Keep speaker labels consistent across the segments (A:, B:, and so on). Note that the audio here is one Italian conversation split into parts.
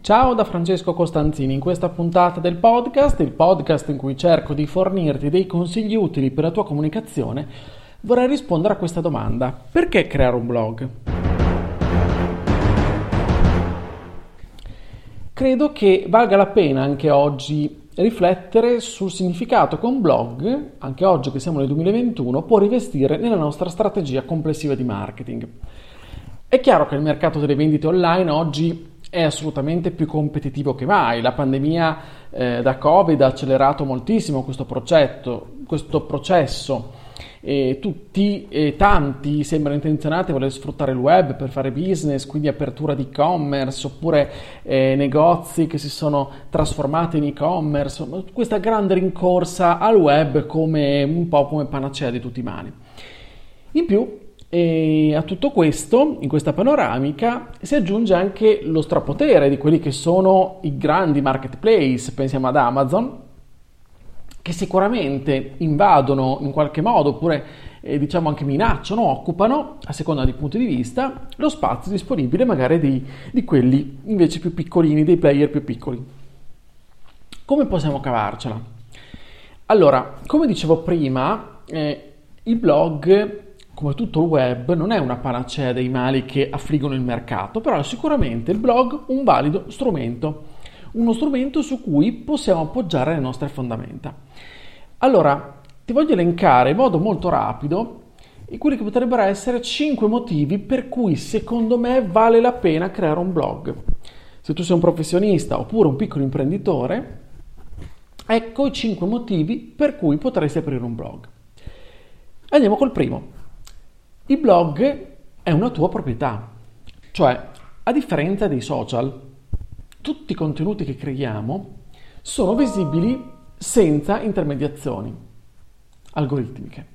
A: Ciao da Francesco Costanzini, in questa puntata del podcast, il podcast in cui cerco di fornirti dei consigli utili per la tua comunicazione, vorrei rispondere a questa domanda. Perché creare un blog? Credo che valga la pena anche oggi riflettere sul significato che un blog, anche oggi che siamo nel 2021, può rivestire nella nostra strategia complessiva di marketing. È chiaro che il mercato delle vendite online oggi è assolutamente più competitivo che mai. La pandemia eh, da Covid ha accelerato moltissimo questo, progetto, questo processo e tutti e tanti sembrano intenzionati a voler sfruttare il web per fare business, quindi apertura di e-commerce oppure eh, negozi che si sono trasformati in e-commerce, questa grande rincorsa al web come un po' come panacea di tutti i mali. In più, e a tutto questo, in questa panoramica, si aggiunge anche lo strapotere di quelli che sono i grandi marketplace, pensiamo ad Amazon, che sicuramente invadono in qualche modo oppure eh, diciamo anche minacciano, occupano, a seconda dei punti di vista, lo spazio disponibile magari di, di quelli invece più piccolini, dei player più piccoli. Come possiamo cavarcela? Allora, come dicevo prima, eh, il blog, come tutto il web, non è una panacea dei mali che affliggono il mercato, però è sicuramente il blog un valido strumento uno strumento su cui possiamo appoggiare le nostre fondamenta. Allora, ti voglio elencare in modo molto rapido quelli che potrebbero essere 5 motivi per cui secondo me vale la pena creare un blog. Se tu sei un professionista oppure un piccolo imprenditore, ecco i 5 motivi per cui potresti aprire un blog. Andiamo col primo. Il blog è una tua proprietà, cioè a differenza dei social, tutti i contenuti che creiamo sono visibili senza intermediazioni algoritmiche.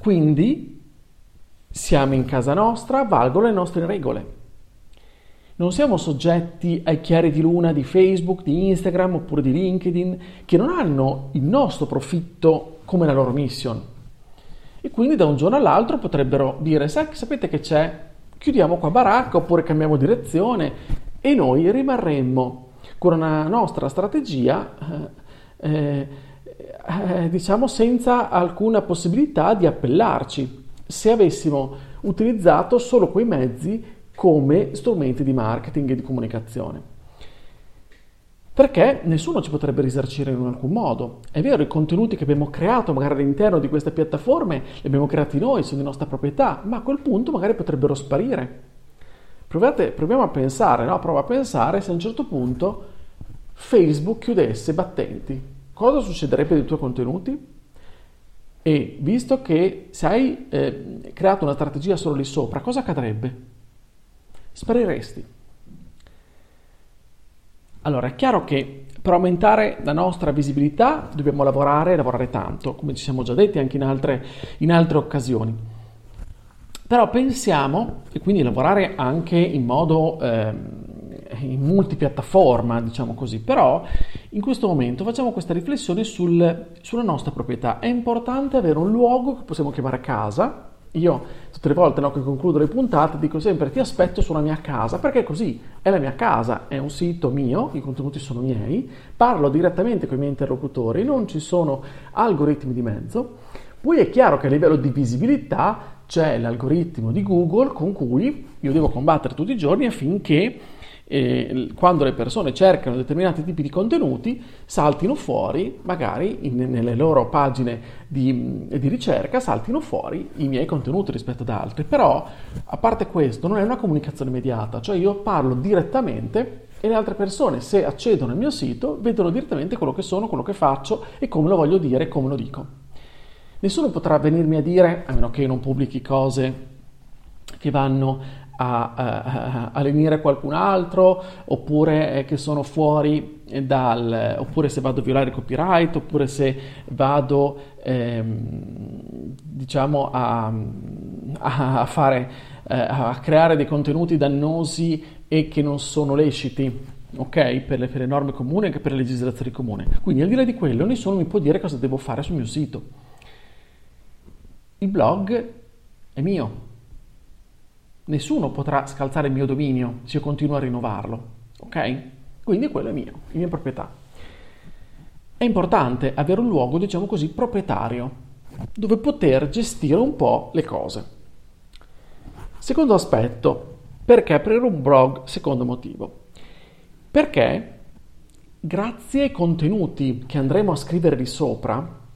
A: Quindi siamo in casa nostra, valgono le nostre regole. Non siamo soggetti ai chiari di luna di Facebook, di Instagram oppure di LinkedIn che non hanno il nostro profitto come la loro mission. E quindi da un giorno all'altro potrebbero dire, sapete che c'è? Chiudiamo qua baracca oppure cambiamo direzione e noi rimarremmo con una nostra strategia eh, eh, eh, diciamo senza alcuna possibilità di appellarci se avessimo utilizzato solo quei mezzi come strumenti di marketing e di comunicazione. Perché nessuno ci potrebbe risarcire in alcun modo. È vero, i contenuti che abbiamo creato magari all'interno di queste piattaforme li abbiamo creati noi, sono di nostra proprietà, ma a quel punto magari potrebbero sparire. Provate, proviamo a pensare, no? Prova a pensare se a un certo punto Facebook chiudesse battenti. Cosa succederebbe dei tuoi contenuti? E visto che se hai eh, creato una strategia solo lì sopra, cosa accadrebbe? Spariresti. Allora, è chiaro che per aumentare la nostra visibilità dobbiamo lavorare e lavorare tanto, come ci siamo già detti anche in altre, in altre occasioni. Però pensiamo, e quindi lavorare anche in modo eh, in multipiattaforma, diciamo così, però in questo momento facciamo questa riflessione sul, sulla nostra proprietà. È importante avere un luogo che possiamo chiamare casa. Io tutte le volte no, che concludo le puntate dico sempre ti aspetto sulla mia casa, perché così è la mia casa, è un sito mio, i contenuti sono miei, parlo direttamente con i miei interlocutori, non ci sono algoritmi di mezzo. Poi è chiaro che a livello di visibilità c'è l'algoritmo di Google con cui io devo combattere tutti i giorni affinché eh, quando le persone cercano determinati tipi di contenuti saltino fuori, magari in, nelle loro pagine di, di, ricerca, saltino fuori i miei contenuti rispetto ad altri. Però, a parte questo, non è una comunicazione immediata, cioè io parlo direttamente e le altre persone, se accedono al mio sito, vedono direttamente quello che sono, quello che faccio e come lo voglio dire e come lo dico. Nessuno potrà venirmi a dire, a meno che non pubblichi cose che vanno a, a, a lenire qualcun altro, oppure eh, che sono fuori dal, oppure se vado a violare il copyright, oppure se vado ehm, diciamo, a, a, fare, eh, a creare dei contenuti dannosi e che non sono leciti, ok? Per le, per le norme comuni e anche per le legislazioni comuni. Quindi al di là di quello nessuno mi può dire cosa devo fare sul mio sito. Il blog è mio. Nessuno potrà scalzare il mio dominio se io continuo a rinnovarlo, ok? Quindi quello è mio, è mia proprietà. È importante avere un luogo, diciamo così, proprietario, dove poter gestire un po' le cose. Secondo aspetto, perché aprire un blog? Secondo motivo. Perché grazie ai contenuti che andremo a scrivere di sopra,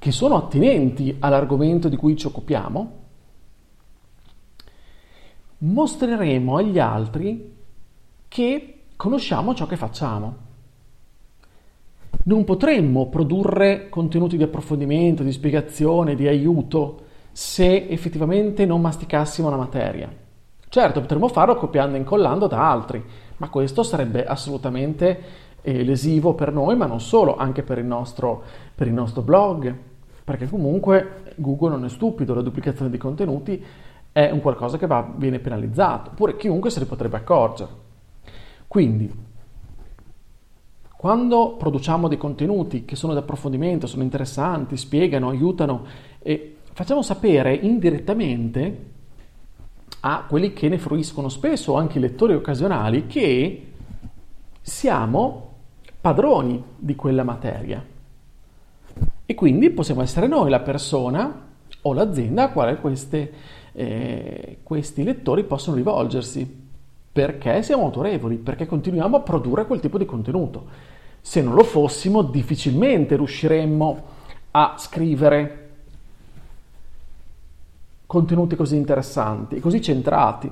A: che sono attinenti all'argomento di cui ci occupiamo, mostreremo agli altri che conosciamo ciò che facciamo non potremmo produrre contenuti di approfondimento, di spiegazione, di aiuto se effettivamente non masticassimo la materia. Certo, potremmo farlo copiando e incollando da altri, ma questo sarebbe assolutamente eh, lesivo per noi, ma non solo, anche per il, nostro, per il nostro blog, perché comunque Google non è stupido, la duplicazione di contenuti è un qualcosa che va, viene penalizzato, oppure chiunque se ne potrebbe accorgere. Quindi quando produciamo dei contenuti che sono di approfondimento, sono interessanti, spiegano, aiutano e facciamo sapere indirettamente a quelli che ne fruiscono spesso, anche i lettori occasionali, che siamo padroni di quella materia. E quindi possiamo essere noi la persona o l'azienda a quale queste, eh, questi lettori possono rivolgersi. Perché siamo autorevoli? Perché continuiamo a produrre quel tipo di contenuto. Se non lo fossimo, difficilmente riusciremmo a scrivere contenuti così interessanti, così centrati.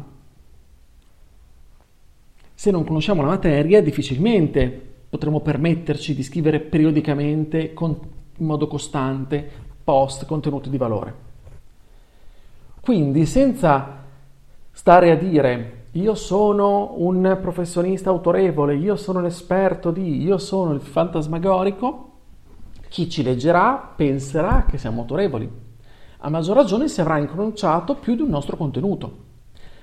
A: Se non conosciamo la materia, difficilmente potremo permetterci di scrivere periodicamente, con, in modo costante, post, contenuti di valore. Quindi, senza stare a dire io sono un professionista autorevole, io sono l'esperto di, io sono il fantasmagorico, chi ci leggerà penserà che siamo autorevoli. A maggior ragione se avrà incrociato più di un nostro contenuto.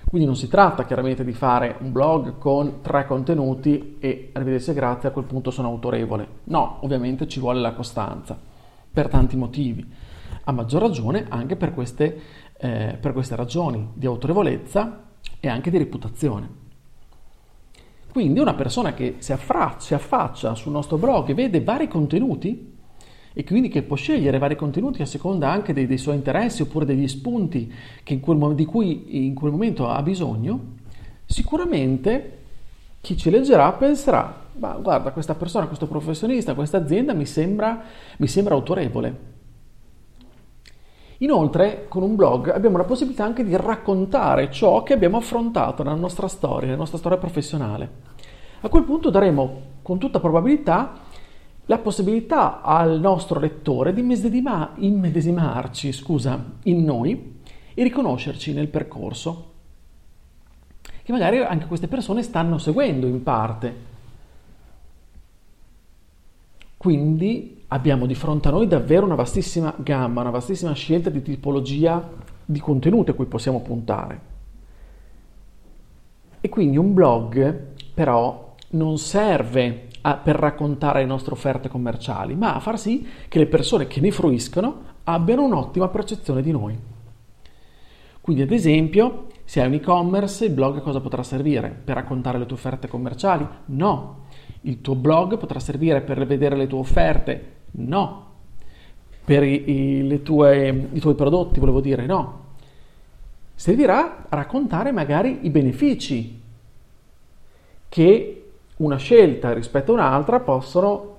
A: Quindi non si tratta chiaramente di fare un blog con tre contenuti e arrivederci grazie a quel punto sono autorevole. No, ovviamente ci vuole la costanza, per tanti motivi. A maggior ragione anche per queste, eh, per queste ragioni di autorevolezza e anche di reputazione. Quindi una persona che si, affra- si affaccia sul nostro blog e vede vari contenuti e quindi che può scegliere vari contenuti a seconda anche dei, dei suoi interessi oppure degli spunti quel, di cui in quel momento ha bisogno, sicuramente chi ci leggerà penserà, ma guarda, questa persona, questo professionista, questa azienda mi sembra, mi sembra autorevole. Inoltre, con un blog abbiamo la possibilità anche di raccontare ciò che abbiamo affrontato nella nostra storia, nella nostra storia professionale. A quel punto daremo con tutta probabilità la possibilità al nostro lettore di immedesima, immedesimarci scusa, in noi e riconoscerci nel percorso che magari anche queste persone stanno seguendo in parte. Quindi abbiamo di fronte a noi davvero una vastissima gamma, una vastissima scelta di tipologia di contenuti a cui possiamo puntare. E quindi un blog però non serve a, per raccontare le nostre offerte commerciali, ma a far sì che le persone che ne fruiscono abbiano un'ottima percezione di noi. Quindi ad esempio, se hai un e-commerce, il blog cosa potrà servire? Per raccontare le tue offerte commerciali? No. Il tuo blog potrà servire per vedere le tue offerte, No. Per i, i, tue, i tuoi prodotti, volevo dire, no. Servirà a raccontare magari i benefici che una scelta rispetto a un'altra possono,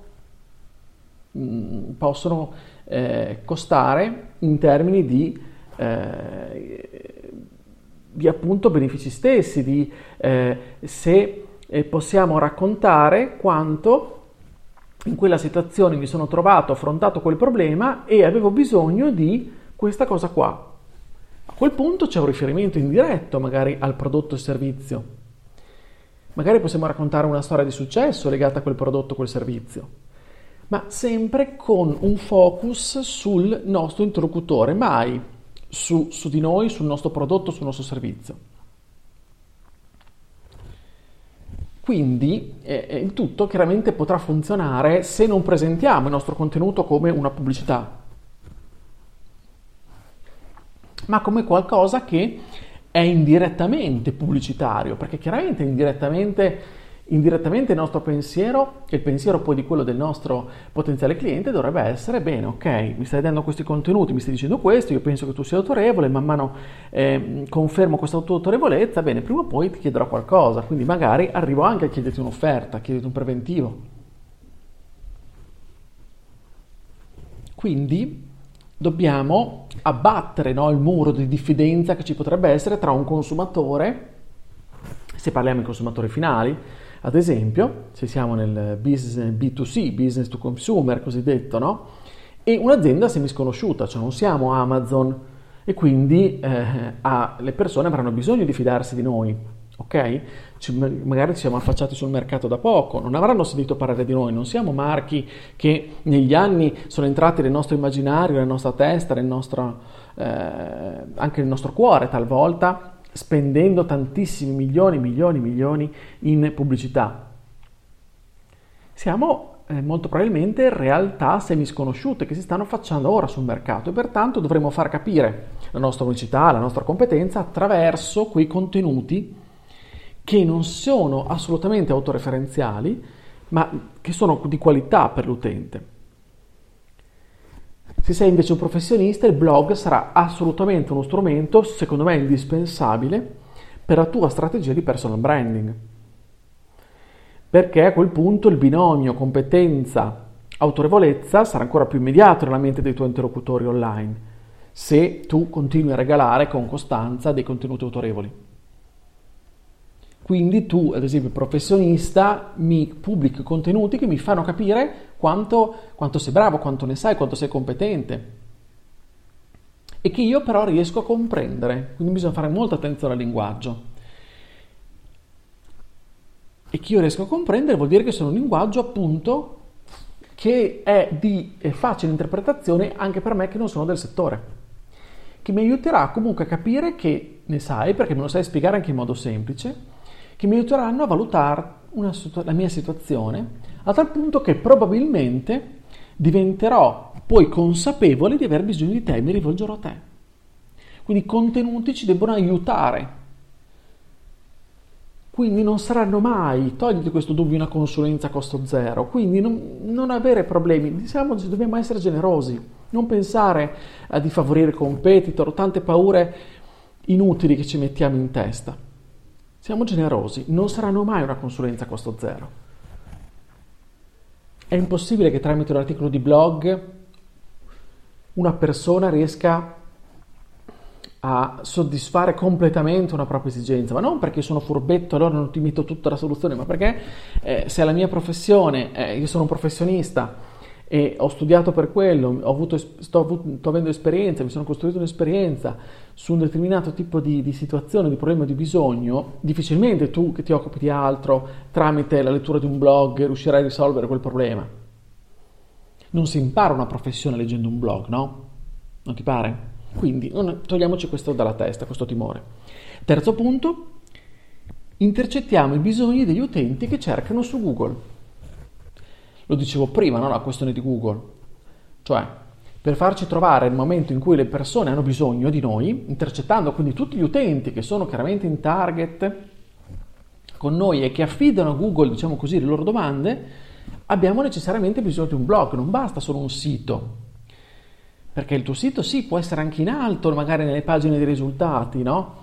A: mm, possono eh, costare in termini di, eh, di appunto benefici stessi, di eh, se eh, possiamo raccontare quanto in quella situazione mi sono trovato, affrontato quel problema e avevo bisogno di questa cosa qua. A quel punto c'è un riferimento indiretto magari al prodotto e servizio. Magari possiamo raccontare una storia di successo legata a quel prodotto o quel servizio. ma sempre con un focus sul nostro interlocutore, mai su, su di noi, sul nostro prodotto, sul nostro servizio. Quindi eh, il tutto chiaramente potrà funzionare se non presentiamo il nostro contenuto come una pubblicità, ma come qualcosa che è indirettamente pubblicitario, perché chiaramente indirettamente, indirettamente il nostro pensiero, e il pensiero poi di quello del nostro potenziale cliente, dovrebbe essere, bene, ok, mi stai dando questi contenuti, mi stai dicendo questo, io penso che tu sia autorevole, man mano eh, confermo questa tua autorevolezza, bene, prima o poi ti chiederò qualcosa, quindi magari arrivo anche a chiederti un'offerta, a chiederti un preventivo. Quindi dobbiamo abbattere no, il muro di diffidenza che ci potrebbe essere tra un consumatore, se parliamo di consumatori finali, ad esempio, se siamo nel business B2C, business to consumer cosiddetto, no? e un'azienda semisconosciuta, cioè non siamo Amazon e quindi eh, ah, le persone avranno bisogno di fidarsi di noi ok? Ci, magari ci siamo affacciati sul mercato da poco, non avranno sentito parlare di noi, non siamo marchi che negli anni sono entrati nel nostro immaginario, nella nostra testa, nel nostro, eh, anche nel nostro cuore talvolta, spendendo tantissimi milioni, milioni, milioni in pubblicità. Siamo eh, molto probabilmente realtà semisconosciute che si stanno affacciando ora sul mercato e pertanto dovremo far capire la nostra unicità, la nostra competenza attraverso quei contenuti che non sono assolutamente autoreferenziali, ma che sono di qualità per l'utente. Se sei invece un professionista, il blog sarà assolutamente uno strumento, secondo me indispensabile, per la tua strategia di personal branding. Perché a quel punto il binomio competenza-autorevolezza sarà ancora più immediato nella mente dei tuoi interlocutori online, se tu continui a regalare con costanza dei contenuti autorevoli. Quindi tu, ad esempio, professionista, mi pubblichi contenuti che mi fanno capire quanto, quanto sei bravo, quanto ne sai, quanto sei competente. E che io però riesco a comprendere. Quindi bisogna fare molta attenzione al linguaggio. E che io riesco a comprendere vuol dire che sono un linguaggio appunto che è di facile interpretazione anche per me che non sono del settore, che mi aiuterà comunque a capire che ne sai, perché me lo sai spiegare anche in modo semplice, che mi aiuteranno a valutare una, la mia situazione a tal punto che probabilmente diventerò poi consapevole di aver bisogno di te e mi rivolgerò a te. Quindi i contenuti ci debbono aiutare. Quindi non saranno mai, togliti questo dubbio, una consulenza a costo zero. Quindi non, non avere problemi, diciamo, dobbiamo essere generosi, non pensare a di favorire competitor o tante paure inutili che ci mettiamo in testa. Siamo generosi, non saranno mai una consulenza a costo zero. È impossibile che tramite un articolo di blog una persona riesca a soddisfare completamente una propria esigenza, ma non perché sono furbetto allora non ti metto tutta la soluzione, ma perché eh, se è la mia professione, eh, io sono un professionista, e ho studiato per quello, avuto, sto, sto, avendo esperienza, mi sono costruito un'esperienza su un determinato tipo di, di, situazione, di problema, di bisogno, difficilmente tu che ti occupi di altro tramite la lettura di un blog riuscirai a risolvere quel problema. Non si impara una professione leggendo un blog, no? Non ti pare? Quindi non, togliamoci questo dalla testa, questo timore. Terzo punto, intercettiamo i bisogni degli utenti che cercano su Google. Lo dicevo prima, no? la questione di Google. Cioè, per farci trovare il momento in cui le persone hanno bisogno di noi, intercettando quindi tutti gli utenti che sono chiaramente in target con noi e che affidano a Google, diciamo così, le loro domande, abbiamo necessariamente bisogno di un blog, non basta solo un sito. Perché il tuo sito sì, può essere anche in alto, magari nelle pagine dei risultati, no?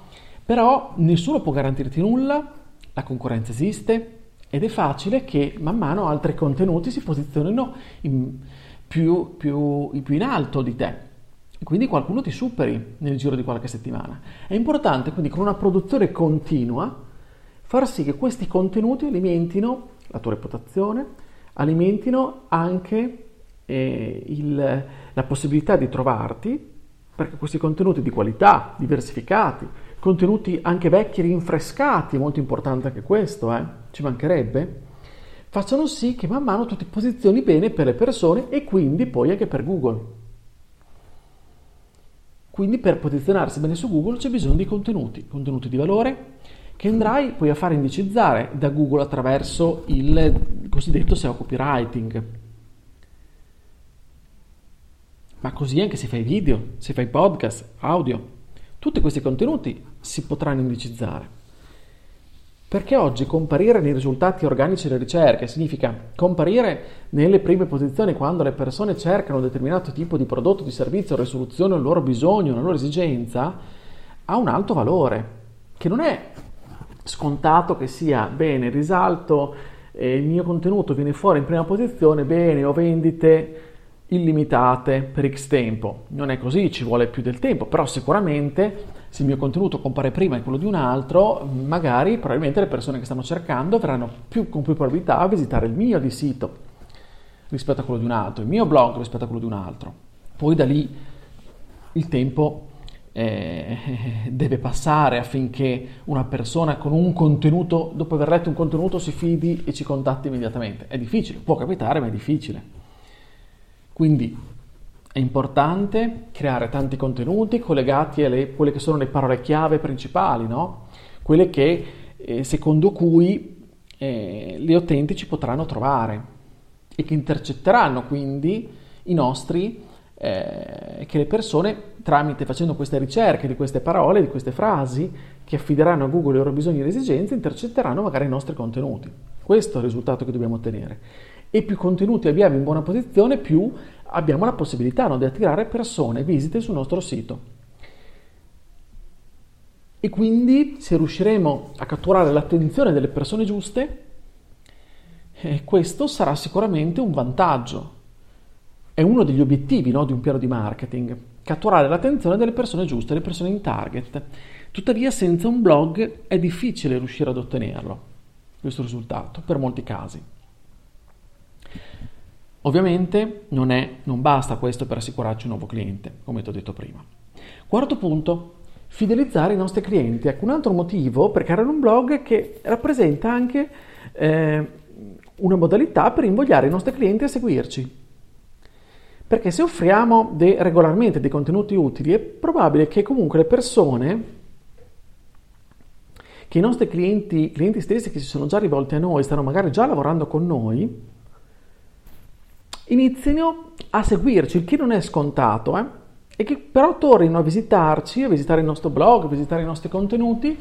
A: Però nessuno può garantirti nulla, la concorrenza esiste, ed è facile che man mano altri contenuti si posizionino in più, più, più in alto di te. Quindi qualcuno ti superi nel giro di qualche settimana. È importante quindi con una produzione continua far sì che questi contenuti alimentino la tua reputazione, alimentino anche eh, il, la possibilità di trovarti, perché questi contenuti di qualità, diversificati, contenuti anche vecchi rinfrescati, molto importante anche questo, eh? ci mancherebbe, facciano sì che man mano tu ti posizioni bene per le persone e quindi poi anche per Google. Quindi per posizionarsi bene su Google c'è bisogno di contenuti, contenuti di valore che andrai poi a fare indicizzare da Google attraverso il cosiddetto SEO copywriting. Ma così anche se fai video, se fai podcast, audio, tutti questi contenuti si potranno indicizzare. Perché oggi comparire nei risultati organici delle ricerche significa comparire nelle prime posizioni quando le persone cercano un determinato tipo di prodotto, di servizio, risoluzione al loro bisogno, alla loro esigenza, ha un alto valore, che non è scontato che sia bene, risalto, eh, il mio contenuto viene fuori in prima posizione, bene, ho vendite illimitate per X tempo. Non è così, ci vuole più del tempo, però sicuramente se il mio contenuto compare prima di quello di un altro, magari probabilmente le persone che stanno cercando verranno più, con più probabilità a visitare il mio di sito rispetto a quello di un altro, il mio blog rispetto a quello di un altro. Poi da lì il tempo eh, deve passare affinché una persona con un contenuto, dopo aver letto un contenuto, si fidi e ci contatti immediatamente. È difficile, può capitare, ma è difficile. Quindi è importante creare tanti contenuti collegati a quelle che sono le parole chiave principali, no? quelle che, eh, secondo cui eh, gli utenti ci potranno trovare e che intercetteranno quindi i nostri, eh, che le persone tramite facendo queste ricerche di queste parole, di queste frasi, che affideranno a Google i loro bisogni e esigenze, intercetteranno magari i nostri contenuti. Questo è il risultato che dobbiamo ottenere e più contenuti abbiamo in buona posizione, più abbiamo la possibilità no, di attirare persone, visite sul nostro sito. E quindi se riusciremo a catturare l'attenzione delle persone giuste, eh, questo sarà sicuramente un vantaggio. È uno degli obiettivi no, di un piano di marketing, catturare l'attenzione delle persone giuste, le persone in target. Tuttavia senza un blog è difficile riuscire ad ottenerlo, questo risultato, per molti casi. Ovviamente non, è, non basta questo per assicurarci un nuovo cliente, come ti ho detto prima. Quarto punto, fidelizzare i nostri clienti. Ecco un altro motivo per creare un blog che rappresenta anche eh, una modalità per invogliare i nostri clienti a seguirci. Perché se offriamo de- regolarmente dei contenuti utili, è probabile che comunque le persone, che i nostri clienti, clienti stessi che si sono già rivolti a noi, stanno magari già lavorando con noi, inizino a seguirci, il che non è scontato, eh? e che però tornino a visitarci, a visitare il nostro blog, a visitare i nostri contenuti,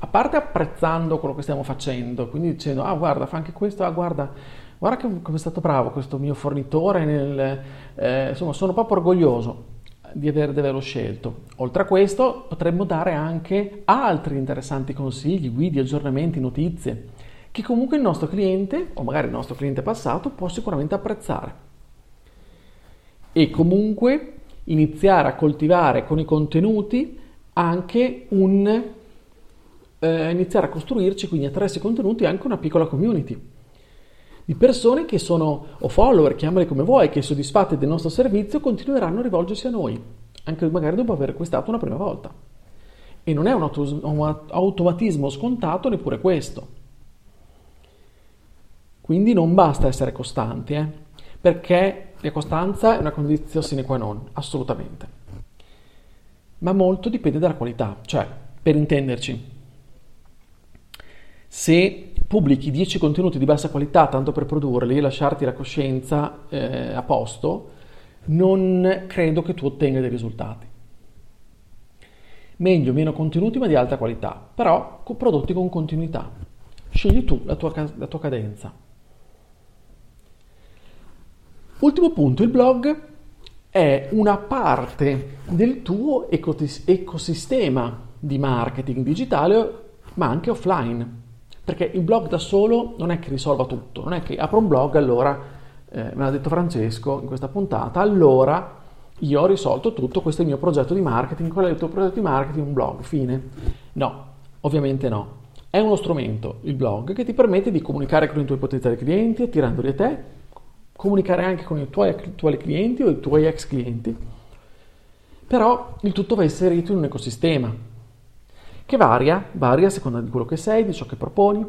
A: a parte apprezzando quello che stiamo facendo, quindi dicendo, ah guarda, fa anche questo, ah guarda, guarda come è stato bravo questo mio fornitore, nel, eh, insomma sono proprio orgoglioso di, aver, di averlo scelto. Oltre a questo potremmo dare anche altri interessanti consigli, guidi, aggiornamenti, notizie che comunque il nostro cliente, o magari il nostro cliente passato, può sicuramente apprezzare. E comunque iniziare a coltivare con i contenuti anche un... Eh, iniziare a costruirci, quindi attraverso i contenuti, anche una piccola community di persone che sono, o follower, chiamali come vuoi, che soddisfatte del nostro servizio continueranno a rivolgersi a noi, anche magari dopo aver acquistato una prima volta. E non è un, auto, un automatismo scontato neppure questo. Quindi non basta essere costanti, eh? perché la costanza è una condizione sine qua non, assolutamente. Ma molto dipende dalla qualità, cioè, per intenderci, se pubblichi 10 contenuti di bassa qualità tanto per produrli e lasciarti la coscienza eh, a posto, non credo che tu ottenga dei risultati. Meglio meno contenuti ma di alta qualità, però prodotti con continuità. Scegli tu la tua, la tua cadenza. Ultimo punto, il blog è una parte del tuo ecosistema di marketing digitale, ma anche offline. Perché il blog da solo non è che risolva tutto, non è che apro un blog, allora, eh, me l'ha detto Francesco in questa puntata, allora io ho risolto tutto, questo è il mio progetto di marketing, qual è il tuo progetto di marketing? Un blog, fine. No, ovviamente no. È uno strumento, il blog, che ti permette di comunicare con i tuoi potenziali clienti, attirandoli a te, comunicare anche con i tuoi attuali clienti o i tuoi ex clienti, però il tutto va inserito in un ecosistema che varia, varia a seconda di quello che sei, di ciò che proponi.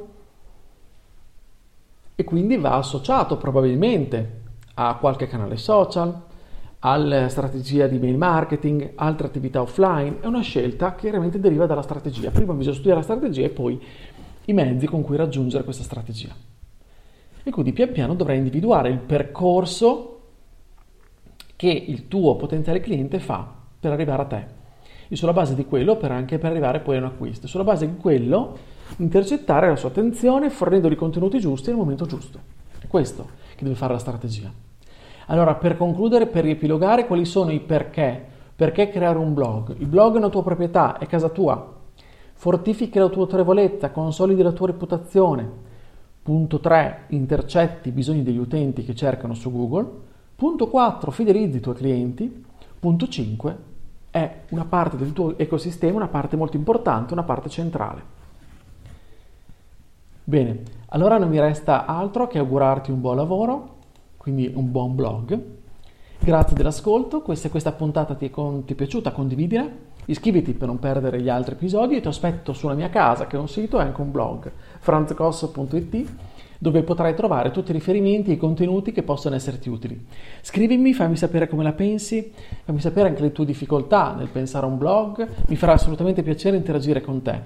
A: e quindi va associato probabilmente a qualche canale social, alla strategia di mail marketing, altre attività offline, è una scelta che chiaramente deriva dalla strategia. Prima bisogna studiare la strategia e poi i mezzi con cui raggiungere questa strategia. E quindi pian piano dovrai individuare il percorso che il tuo potenziale cliente fa per arrivare a te. E sulla base di quello, per anche per arrivare poi a un acquisto. Sulla base di quello, intercettare la sua attenzione fornendogli i contenuti giusti nel momento giusto. È questo che deve fare la strategia. Allora, per concludere, per riepilogare, quali sono i perché? Perché creare un blog? Il blog è una tua proprietà, è casa tua. Fortifichi la tua autorevolezza, consolidi la tua reputazione. Punto 3. Intercetti i bisogni degli utenti che cercano su Google. Punto 4. Fidelizzi i tuoi clienti. Punto 5. È una parte del tuo ecosistema, una parte molto importante, una parte centrale. Bene, allora non mi resta altro che augurarti un buon lavoro quindi un buon blog. Grazie dell'ascolto, se questa puntata ti è, con, ti è piaciuta condividila, iscriviti per non perdere gli altri episodi e ti aspetto sulla mia casa che è un sito e anche un blog, franzcosso.it dove potrai trovare tutti i riferimenti e i contenuti che possono esserti utili. Scrivimi, fammi sapere come la pensi, fammi sapere anche le tue difficoltà nel pensare a un blog, mi farà assolutamente piacere interagire con te.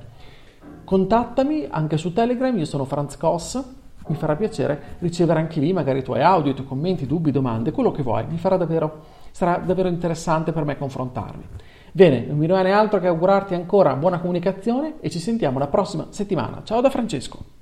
A: Contattami anche su Telegram, io sono Franz Koss mi farà piacere ricevere anche lì magari i tuoi audio, i tuoi commenti, dubbi, domande, quello che vuoi, mi farà davvero, sarà davvero interessante per me confrontarmi. Bene, non mi rimane altro che augurarti ancora buona comunicazione e ci sentiamo la prossima settimana. Ciao da Francesco!